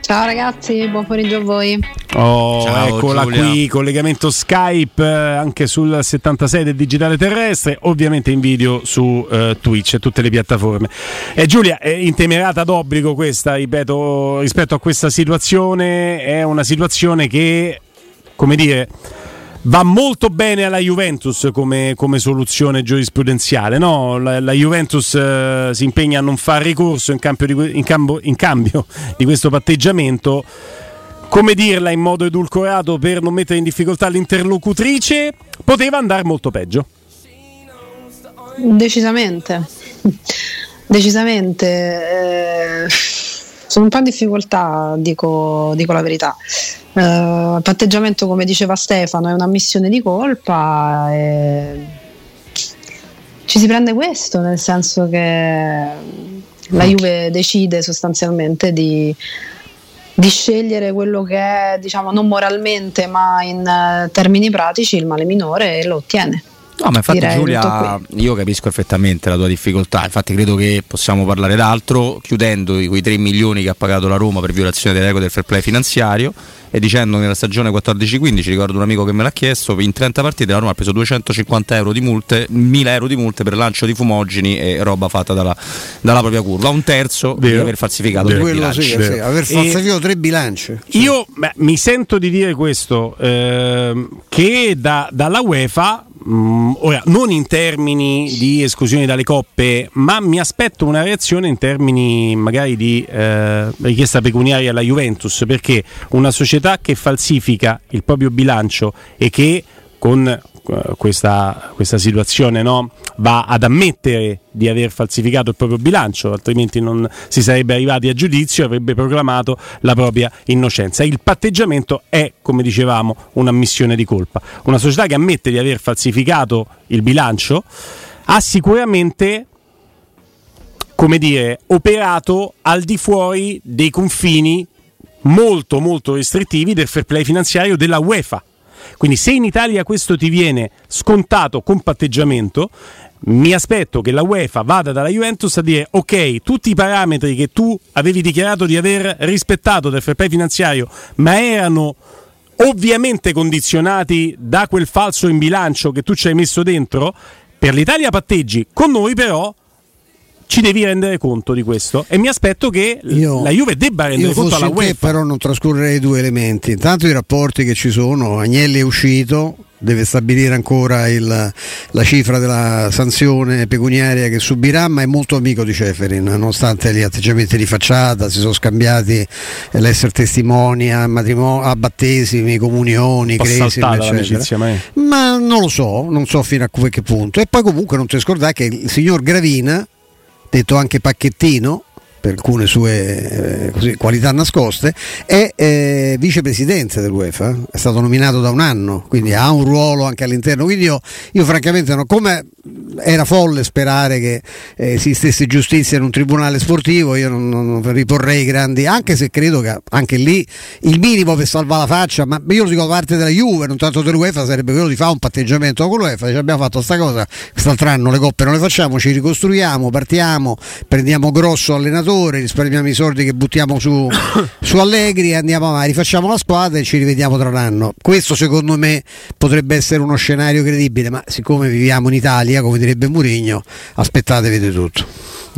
Ciao ragazzi, buon pomeriggio a voi. Oh, Ciao, eccola Giulia. qui, collegamento Skype eh, anche sul 76 del digitale terrestre, ovviamente in video su eh, Twitch e tutte le piattaforme. E Giulia, è intemerata d'obbligo questa, ripeto, rispetto a questa situazione, è una situazione che, come dire, va molto bene alla Juventus come, come soluzione giurisprudenziale. No? La, la Juventus eh, si impegna a non fare ricorso in, di, in cambo- in cambio di questo patteggiamento. Come dirla in modo edulcorato per non mettere in difficoltà l'interlocutrice? Poteva andare molto peggio. Decisamente, decisamente. eh, sono un po' in difficoltà, dico, dico la verità. Il patteggiamento, come diceva Stefano, è una missione di colpa. E ci si prende questo, nel senso che la Juve decide sostanzialmente di, di scegliere quello che è, diciamo, non moralmente, ma in eh, termini pratici, il male minore e lo ottiene. No, ma infatti Direi Giulia, io capisco perfettamente la tua difficoltà, infatti credo che possiamo parlare d'altro, chiudendo i- quei 3 milioni che ha pagato la Roma per violazione delle regole del fair play finanziario e dicendo che nella stagione 14-15, ricordo un amico che me l'ha chiesto, in 30 partite la Roma ha preso 250 euro di multe, 1000 euro di multe per lancio di fumogeni e roba fatta dalla, dalla propria curva, un terzo di Vero. aver falsificato Vero. due Quello sì, bilanci. sì, aver E- falsificato tre bilanci. Io beh, mi sento di dire questo, ehm, che da- dalla UEFA, mh, ora non in termini di esclusioni dalle coppe, ma mi aspetto una reazione in termini magari di eh, richiesta pecuniaria alla Juventus, perché una società che falsifica il proprio bilancio e che con eh, questa, questa situazione no, va ad ammettere di aver falsificato il proprio bilancio, altrimenti non si sarebbe arrivati a giudizio e avrebbe proclamato la propria innocenza. Il patteggiamento è, come dicevamo, un'ammissione di colpa. Una società che ammette di aver falsificato il bilancio ha sicuramente come dire, operato al di fuori dei confini molto molto restrittivi del fair play finanziario della UEFA. Quindi se in Italia questo ti viene scontato con patteggiamento, mi aspetto che la UEFA vada dalla Juventus a dire ok, tutti i parametri che tu avevi dichiarato di aver rispettato del fair play finanziario, ma erano ovviamente condizionati da quel falso in bilancio che tu ci hai messo dentro, per l'Italia patteggi, con noi però ci devi rendere conto di questo e mi aspetto che Io- la Juve debba rendere conto alla in te, UEFA. però non trascorrerei due elementi. Intanto i rapporti che ci sono, Agnelli è uscito, deve stabilire ancora il- la cifra della sanzione pecuniaria che subirà, ma è molto amico di Ceferin, nonostante gli atteggiamenti di facciata, si sono scambiati l'essere testimoni a, matrimo- a battesimi, comunioni, l'amicizia, ma è- Ma non lo so, non so fino a che punto. E poi comunque non ti scordare che il signor Gravina, detto anche Pacchettino, per alcune sue eh, così, qualità nascoste, è eh, vicepresidente dell'UEFA, è stato nominato da un anno, quindi ha un ruolo anche all'interno. Quindi io, io francamente no, come era folle sperare che eh, esistesse giustizia in un tribunale sportivo, io non, non riporrei grandi, anche se credo che anche lì il minimo per salvare la faccia, ma io lo dico da parte della Juve, non tanto dell'UEFA, sarebbe quello di fare un patteggiamento con l'UEFA, dice, abbiamo fatto sta cosa, quest'altro anno le coppe non le facciamo, ci ricostruiamo, partiamo, prendiamo grosso allenatore, risparmiamo i soldi che buttiamo su, su Allegri, andiamo avanti, rifacciamo la squadra e ci rivediamo tra un anno. Questo secondo me potrebbe essere uno scenario credibile, ma siccome viviamo in Italia, come direbbe Murigno, aspettate, vedete tutto.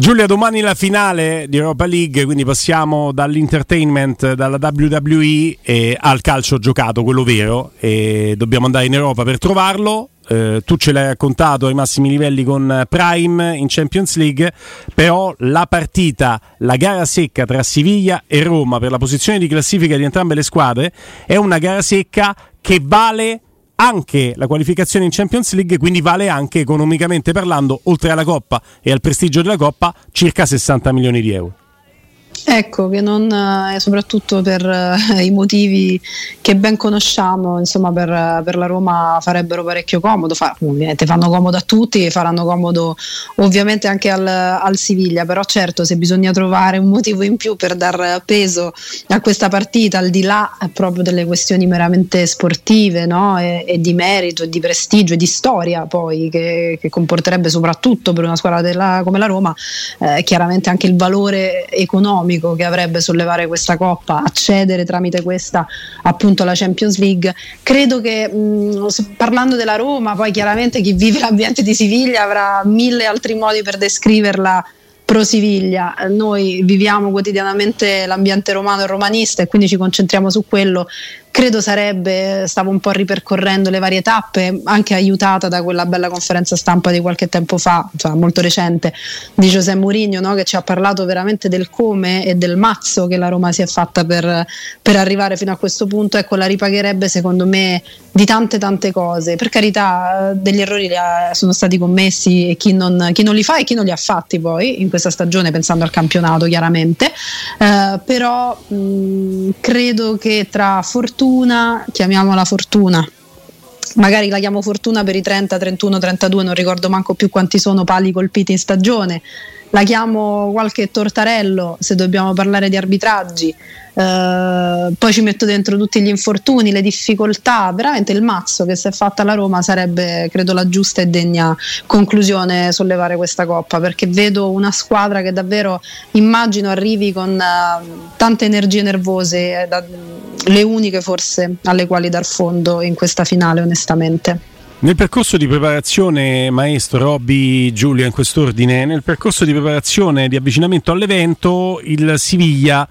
Giulia, domani la finale di Europa League, quindi passiamo dall'entertainment, dalla WWE e al calcio giocato, quello vero, e dobbiamo andare in Europa per trovarlo. Eh, tu ce l'hai raccontato ai massimi livelli con Prime in Champions League, però la partita, la gara secca tra Siviglia e Roma per la posizione di classifica di entrambe le squadre è una gara secca che vale anche la qualificazione in Champions League, quindi vale anche economicamente parlando, oltre alla Coppa e al prestigio della Coppa, circa 60 milioni di euro. Ecco, che non, eh, soprattutto per eh, i motivi che ben conosciamo, insomma per, per la Roma farebbero parecchio comodo, fa, ovviamente fanno comodo a tutti e faranno comodo ovviamente anche al, al, Siviglia, però certo se bisogna trovare un motivo in più per dar peso a questa partita, al di là proprio delle questioni meramente sportive no? e, e, di merito e di prestigio e di storia poi che, che comporterebbe soprattutto per una squadra della, come la Roma, eh, chiaramente anche il valore economico economico che avrebbe sollevare questa coppa, accedere tramite questa appunto alla Champions League. Credo che mh, parlando della Roma, poi chiaramente chi vive l'ambiente di Siviglia avrà mille altri modi per descriverla pro Siviglia. Noi viviamo quotidianamente l'ambiente romano e romanista e quindi ci concentriamo su quello credo sarebbe, stavo un po' ripercorrendo le varie tappe, anche aiutata da quella bella conferenza stampa di qualche tempo fa, cioè molto recente, di José Mourinho, no? che ci ha parlato veramente del come e del mazzo che la Roma si è fatta per, per arrivare fino a questo punto. Ecco, la ripagherebbe secondo me di tante tante cose. Per carità, degli errori sono stati commessi e chi non, chi non, li fa e chi non li ha fatti poi in questa stagione, pensando al campionato chiaramente, eh, però mh, credo che tra fortuna fortuna, chiamiamola fortuna, magari la chiamo fortuna per i 30, 31, 32, non ricordo manco più quanti sono pali colpiti in stagione, la chiamo qualche tortarello se dobbiamo parlare di arbitraggi, eh, poi ci metto dentro tutti gli infortuni, le difficoltà, veramente il mazzo che si è fatta la Roma sarebbe credo la giusta e degna conclusione sollevare questa coppa perché vedo una squadra che davvero immagino arrivi con uh, tante energie nervose, eh, da, le uniche forse alle quali dar fondo in questa finale onestamente. Nel percorso di preparazione, maestro Robby Giulia, in quest'ordine, nel percorso di preparazione di avvicinamento all'evento, il Siviglia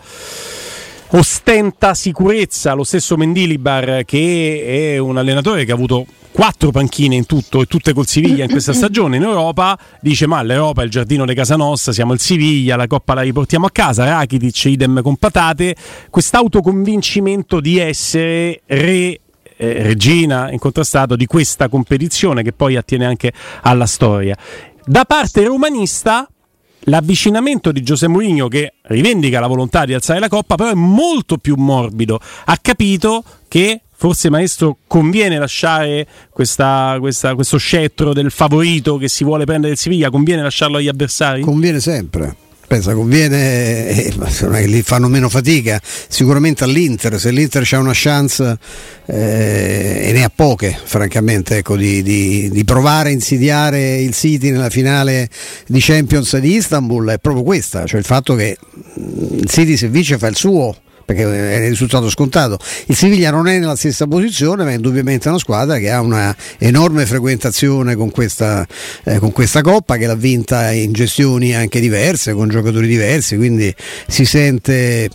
ostenta sicurezza, lo stesso Mendilibar che è un allenatore che ha avuto quattro panchine in tutto e tutte col Siviglia in questa stagione in Europa. Dice ma l'Europa è il giardino di casa nostra siamo il Siviglia, la Coppa la riportiamo a casa. Rakitic idem con patate. Quest'autoconvincimento di essere re eh, regina incontrastato di questa competizione che poi attiene anche alla storia. Da parte romanista l'avvicinamento di Giuseppe Mourinho che rivendica la volontà di alzare la coppa però è molto più morbido. Ha capito che forse maestro conviene lasciare questa, questa, questo scettro del favorito che si vuole prendere il Siviglia? Conviene lasciarlo agli avversari? conviene sempre. Pensa, conviene, eh, che lì fanno meno fatica, sicuramente all'Inter, se l'Inter c'ha una chance eh, e ne ha poche francamente, ecco, di, di, di, provare a insidiare il City nella finale di Champions di Istanbul è proprio questa, cioè il fatto che mm, il City se vince fa il suo perché è risultato scontato. Il Siviglia non è nella stessa posizione, ma è indubbiamente una squadra che ha una enorme frequentazione con questa, eh, con questa coppa, che l'ha vinta in gestioni anche diverse, con giocatori diversi, quindi si sente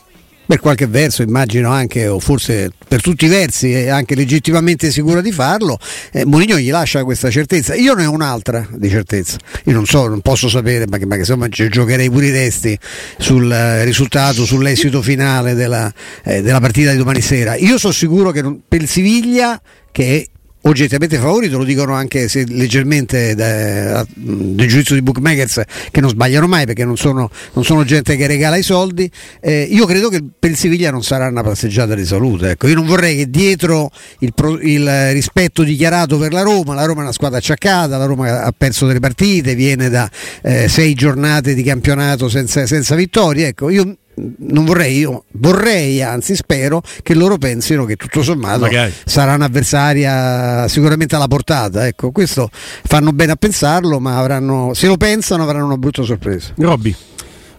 per qualche verso immagino anche, o forse per tutti i versi, è anche legittimamente sicura di farlo, eh, Mourinho gli lascia questa certezza. Io ne ho un'altra di certezza, io non so, non posso sapere, ma che, ma che insomma ci giocherei pure i testi sul eh, risultato, sull'esito finale della, eh, della partita di domani sera. Io sono sicuro che non, per il Siviglia, che oggettivamente favorito, lo dicono anche se leggermente da, del giudizio di bookmakers che non sbagliano mai perché non sono, non sono gente che regala i soldi. Eh, io credo che per il Siviglia non sarà una passeggiata di salute. Ecco. Io non vorrei che dietro il, pro, il, rispetto dichiarato per la Roma, la Roma è una squadra acciaccata, la Roma ha perso delle partite, viene da eh, sei giornate di campionato senza, senza vittorie. Ecco, io non vorrei io, vorrei anzi spero che loro pensino che tutto sommato Magari. sarà un'avversaria sicuramente alla portata. Ecco, questo fanno bene a pensarlo, ma avranno, se lo pensano avranno una brutta sorpresa. Robby.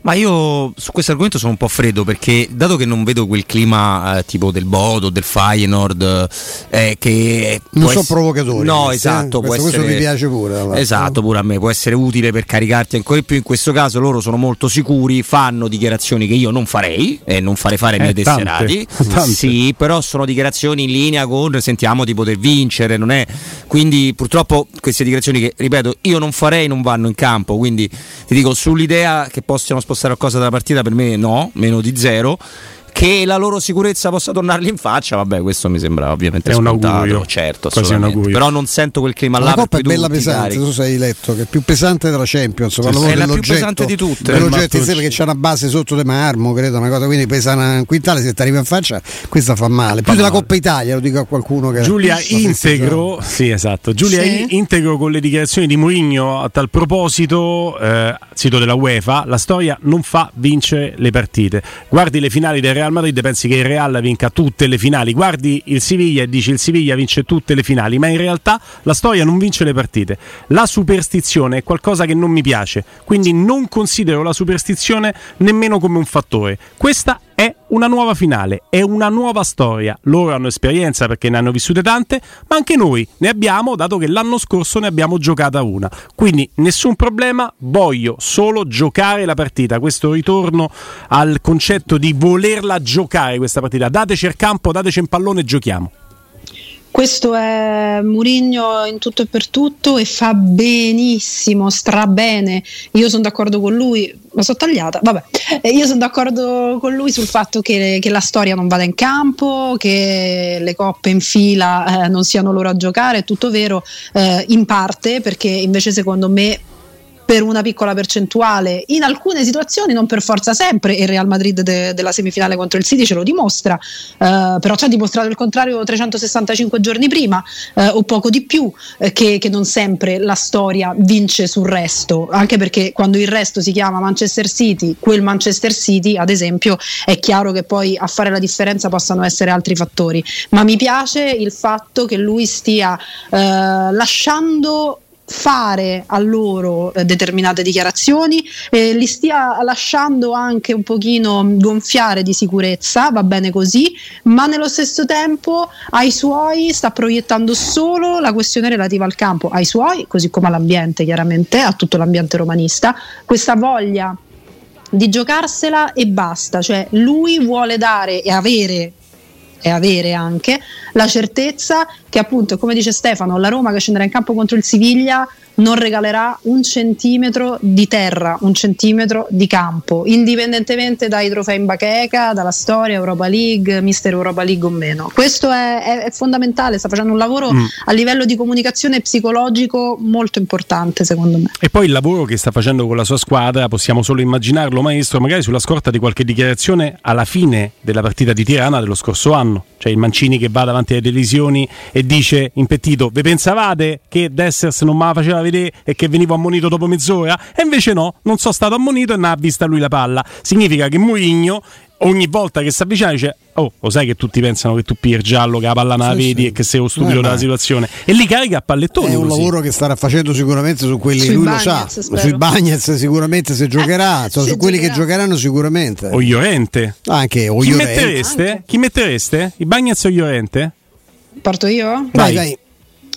Ma io su questo argomento sono un po' freddo perché dato che non vedo quel clima eh, tipo del Bodo, del Feyenoord eh, che non sono essere... provocatori. No, questi, esatto, eh? questo, essere... questo, mi piace pure. Allora. Esatto, pure a me può essere utile per caricarti ancora di più. In questo caso loro sono molto sicuri, fanno dichiarazioni che io non farei e non farei fare ai miei eh, tesserati. Sì, però sono dichiarazioni in linea con sentiamo di poter vincere, non è quindi purtroppo queste dichiarazioni che ripeto, io non farei non vanno in campo, quindi ti dico sull'idea che possiamo spostare spostare qualcosa dalla partita per me no, meno di zero. Che la loro sicurezza possa tornargli in faccia, vabbè, questo mi sembra ovviamente è scontato, un augurio. certo, Quasi un augurio. Però non sento quel clima là La coppa è bella pesante, tu sei letto, che è più pesante della Champions. Proprio è la più pesante di tutte. Dell'oggetto Martucci. in sé perché c'è una base sotto di marmo, credo, una cosa, quindi pesa una quintale, se ti arriva in faccia, questa fa male. Più della male. Coppa Italia, lo dico a qualcuno che Giulia integro, sì esatto, Giulia Sì. in- integro con le dichiarazioni di Mourinho a tal proposito, eh, sito della UEFA, la storia non fa vincere le partite. Guardi le finali del Real Madrid, pensi che il Real vinca tutte le finali, guardi il Siviglia e dici il Siviglia vince tutte le finali, ma in realtà la storia non vince le partite. La superstizione è qualcosa che non mi piace, quindi non considero la superstizione nemmeno come un fattore. Questa è una nuova finale, è una nuova storia. Loro hanno esperienza perché ne hanno vissute tante, ma anche noi ne abbiamo, dato che l'anno scorso ne abbiamo giocata una. Quindi nessun problema, voglio solo giocare la partita. Questo ritorno al concetto di volerla giocare questa partita. Dateci il campo, dateci un pallone e giochiamo. Questo è Murigno in tutto e per tutto e fa benissimo, strabene. Io sono d'accordo con lui, la so tagliata, vabbè. Io sono d'accordo con lui sul fatto che, che la storia non vada in campo, che le coppe in fila eh, non siano loro a giocare, è tutto vero, eh, in parte perché invece secondo me per una piccola percentuale. In alcune situazioni, non per forza sempre, il Real Madrid de- della semifinale contro il City ce lo dimostra, eh, però ci ha dimostrato il contrario 365 giorni prima eh, o poco di più, eh, che, che non sempre la storia vince sul resto, anche perché quando il resto si chiama Manchester City, quel Manchester City ad esempio, è chiaro che poi a fare la differenza possano essere altri fattori, ma mi piace il fatto che lui stia eh, lasciando fare a loro eh, determinate dichiarazioni eh, li stia lasciando anche un pochino gonfiare di sicurezza va bene così ma nello stesso tempo ai suoi sta proiettando solo la questione relativa al campo ai suoi così come all'ambiente chiaramente a tutto l'ambiente romanista questa voglia di giocarsela e basta cioè lui vuole dare e avere e avere anche la certezza che appunto come dice Stefano la Roma che scenderà in campo contro il Siviglia non regalerà un centimetro di terra, un centimetro di campo, indipendentemente dai trofei in bacheca, dalla storia Europa League, Mister Europa League o meno. Questo è, è- è fondamentale, sta facendo un lavoro Mm. a livello di comunicazione psicologico molto importante secondo me. E poi il lavoro che sta facendo con la sua squadra, possiamo solo immaginarlo, maestro, magari sulla scorta di qualche dichiarazione alla fine della partita di Tirana dello scorso anno. Cioè il Mancini che va davanti alle televisioni e dice impettito, vi pensavate che Dessers non me la faceva vedere e che venivo ammonito dopo mezz'ora? E invece no, non sono stato ammonito e non ha vista lui la palla. Significa che Mourinho ogni volta che si avvicina dice oh lo sai che tutti pensano che tu pigli il giallo che la palla non la Sì, vedi sì. e che sei lo stupido Eh, della situazione e li carica a pallettoni È un così. lavoro che starà facendo sicuramente su quelli Sui lui lo Bagnets, sa, spero. sui Bagnets sicuramente se giocherà, insomma, Se su quelli che giocherà. giocheranno sicuramente. o Llorente Anche o Chi Llorente. mettereste? Anche. Chi mettereste? I Bagnets o Llorente? Parto io? Vai, Vai.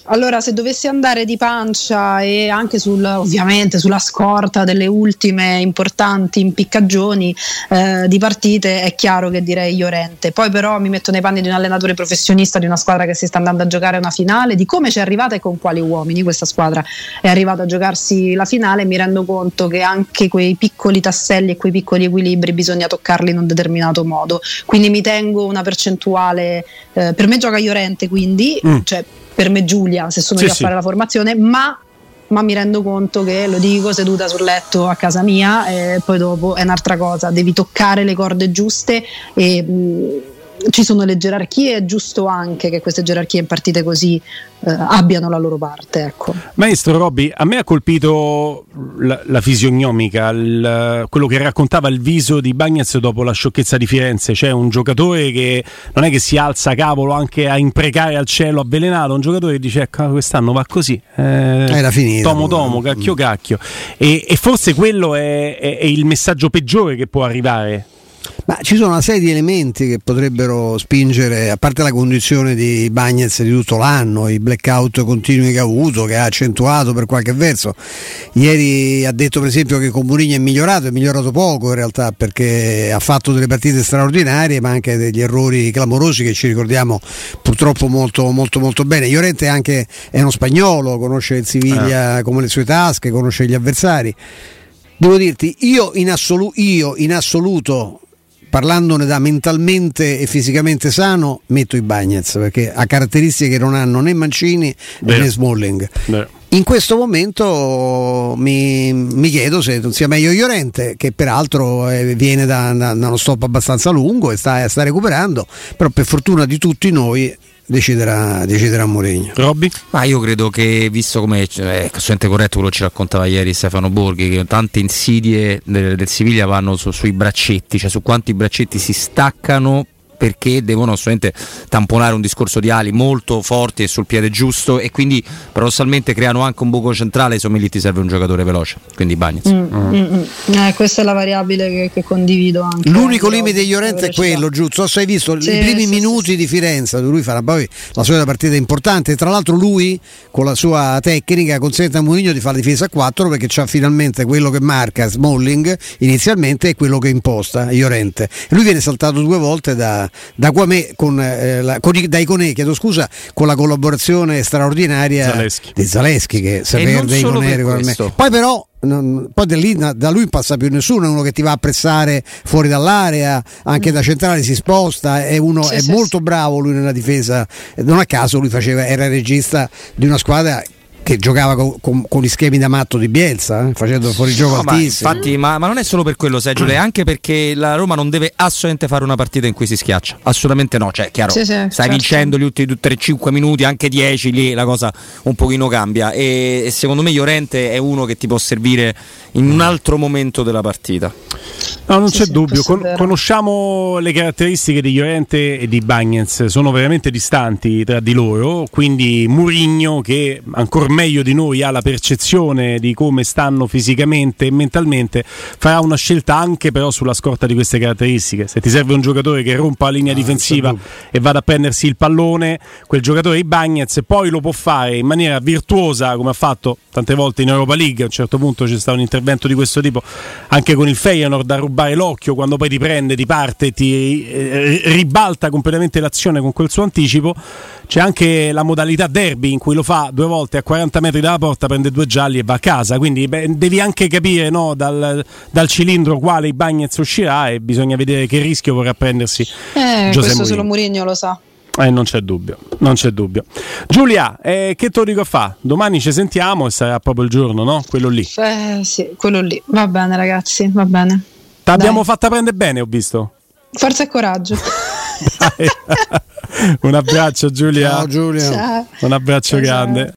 Allora, se dovessi andare di pancia e anche sul, ovviamente sulla scorta delle ultime importanti impiccagioni eh, di partite, è chiaro che direi Llorente. Poi, però, mi metto nei panni di un allenatore professionista di una squadra che si sta andando a giocare una finale, di come ci è arrivata e con quali uomini questa squadra è arrivata a giocarsi la finale. Mi rendo conto che anche quei piccoli tasselli e quei piccoli equilibri bisogna toccarli in un determinato modo. Quindi mi tengo una percentuale. eh, per me gioca Llorente, quindi, Mm. cioè per me Giulia se sono Sì, io a sì. fare la formazione, ma, ma mi rendo conto che lo dico seduta sul letto a casa mia e poi dopo è un'altra cosa, devi toccare le corde giuste e mh, ci sono le gerarchie, è giusto anche che queste gerarchie in partite così eh, abbiano la loro parte. Ecco. Maestro Robby, a me ha colpito la, la fisionomica, il- quello che raccontava il viso di Bagnez dopo la sciocchezza di Firenze, cioè un giocatore che non è che si alza cavolo anche a imprecare al cielo avvelenato, un giocatore che dice ecco quest'anno va così, eh, Era finita. tomo tomo, cacchio cacchio e, e forse quello è, è- è il messaggio peggiore che può arrivare Ma ci sono una serie di elementi che potrebbero spingere, a parte la condizione di Bagnez di tutto l'anno, i blackout continui che ha avuto, che ha accentuato per qualche verso. Ieri ha detto per esempio che con Mourinho è migliorato, è migliorato poco in realtà perché ha fatto delle partite straordinarie ma anche degli errori clamorosi che ci ricordiamo purtroppo molto molto molto bene. Llorente anche è uno spagnolo, conosce il Siviglia come le sue tasche, conosce gli avversari. Devo dirti, io in, assolu- io in assoluto parlandone da mentalmente e fisicamente sano, metto i Bagnets perché ha caratteristiche che non hanno né Mancini Vero. né Smalling. Beh. In questo momento mi, mi chiedo se non sia meglio Llorente, che peraltro eh, viene da, da- da uno stop abbastanza lungo e sta, sta recuperando, però per fortuna di tutti noi deciderà, deciderà Mourinho. Robby? Ma io credo che, visto come cioè, è assolutamente corretto quello che ci raccontava ieri Stefano Borghi, che tante insidie del, del Siviglia vanno su- sui braccetti, cioè su quanti braccetti si staccano perché devono assolutamente tamponare un discorso di ali molto forti e sul piede giusto e quindi paradossalmente creano anche un buco centrale insomma lì ti serve un giocatore veloce quindi Bagnez Mm, mm, mm. Eh, questa è la variabile che, che condivido anche. L'unico Però, limite di la Llorente è quello, giusto? Se hai visto Sì, i primi sì, minuti sì, di Firenze, dove lui farà poi la solita partita importante. Tra l'altro, lui con la sua tecnica consente a Mourinho di fare difesa a 4 perché c'ha finalmente quello che marca Smalling inizialmente e quello che imposta Llorente. Lui viene saltato due volte da, da Guamè con, eh, la, con i, da Iconè, chiedo scusa, con la collaborazione straordinaria Zaleschi. di Zaleschi che se E non perde solo Iconè per regolarmente. Poi però non- poi da, lì, da lui non passa più nessuno, è uno che ti va a pressare fuori dall'area, anche da centrale si sposta, è, uno, Sì, è sì, molto bravo lui nella difesa, non a caso lui faceva, era regista di una squadra che giocava con, con- con gli schemi da matto di Bielsa, eh, facendo fuori gioco No, ma altissimo. infatti, ma, ma non è solo per quello, Sergio, è anche perché la Roma non deve assolutamente fare una partita in cui si schiaccia. Assolutamente no. Cioè, chiaro, Sì, sì, stai certo. vincendo gli ultimi 3-5 minuti, anche 10, lì la cosa un pochino cambia. E, e secondo me Llorente è uno che ti può servire in un altro momento della partita. No, non Sì, c'è sì, dubbio. Con- conosciamo le caratteristiche di Llorente e di Bagnez, sono veramente distanti tra di loro. Quindi Murigno, che ancora meglio di noi ha la percezione di come stanno fisicamente e mentalmente, farà una scelta anche però sulla scorta di queste caratteristiche. Se ti serve un giocatore che rompa la linea difensiva e vada a prendersi il pallone, quel giocatore di Bagnez poi lo può fare in maniera virtuosa, come ha fatto tante volte in Europa League. A un certo punto c'è stato un intervento di questo tipo anche con il Feyenoord da rubare l'occhio quando poi ti prende, ti parte, ti eh, ribalta completamente l'azione con quel suo anticipo. C'è anche la modalità derby in cui lo fa due volte a 40 metri dalla porta, prende due gialli e va a casa. Quindi beh, devi anche capire no, dal, dal cilindro quale i Bagnets uscirà e bisogna vedere che rischio vorrà prendersi Eh, José questo Mourinho. solo Mourinho lo sa. Eh, non c'è dubbio, non c'è dubbio. Giulia, eh, che te lo dico a fa? Domani ci sentiamo e sarà proprio il giorno, no? Quello lì. Eh, sì, quello lì. Va bene, ragazzi, va bene. T'abbiamo fatta prendere bene, ho visto. Forza e coraggio. Un abbraccio Giulia. Ciao Giulio. Ciao. Un abbraccio Ciao, ciao. grande.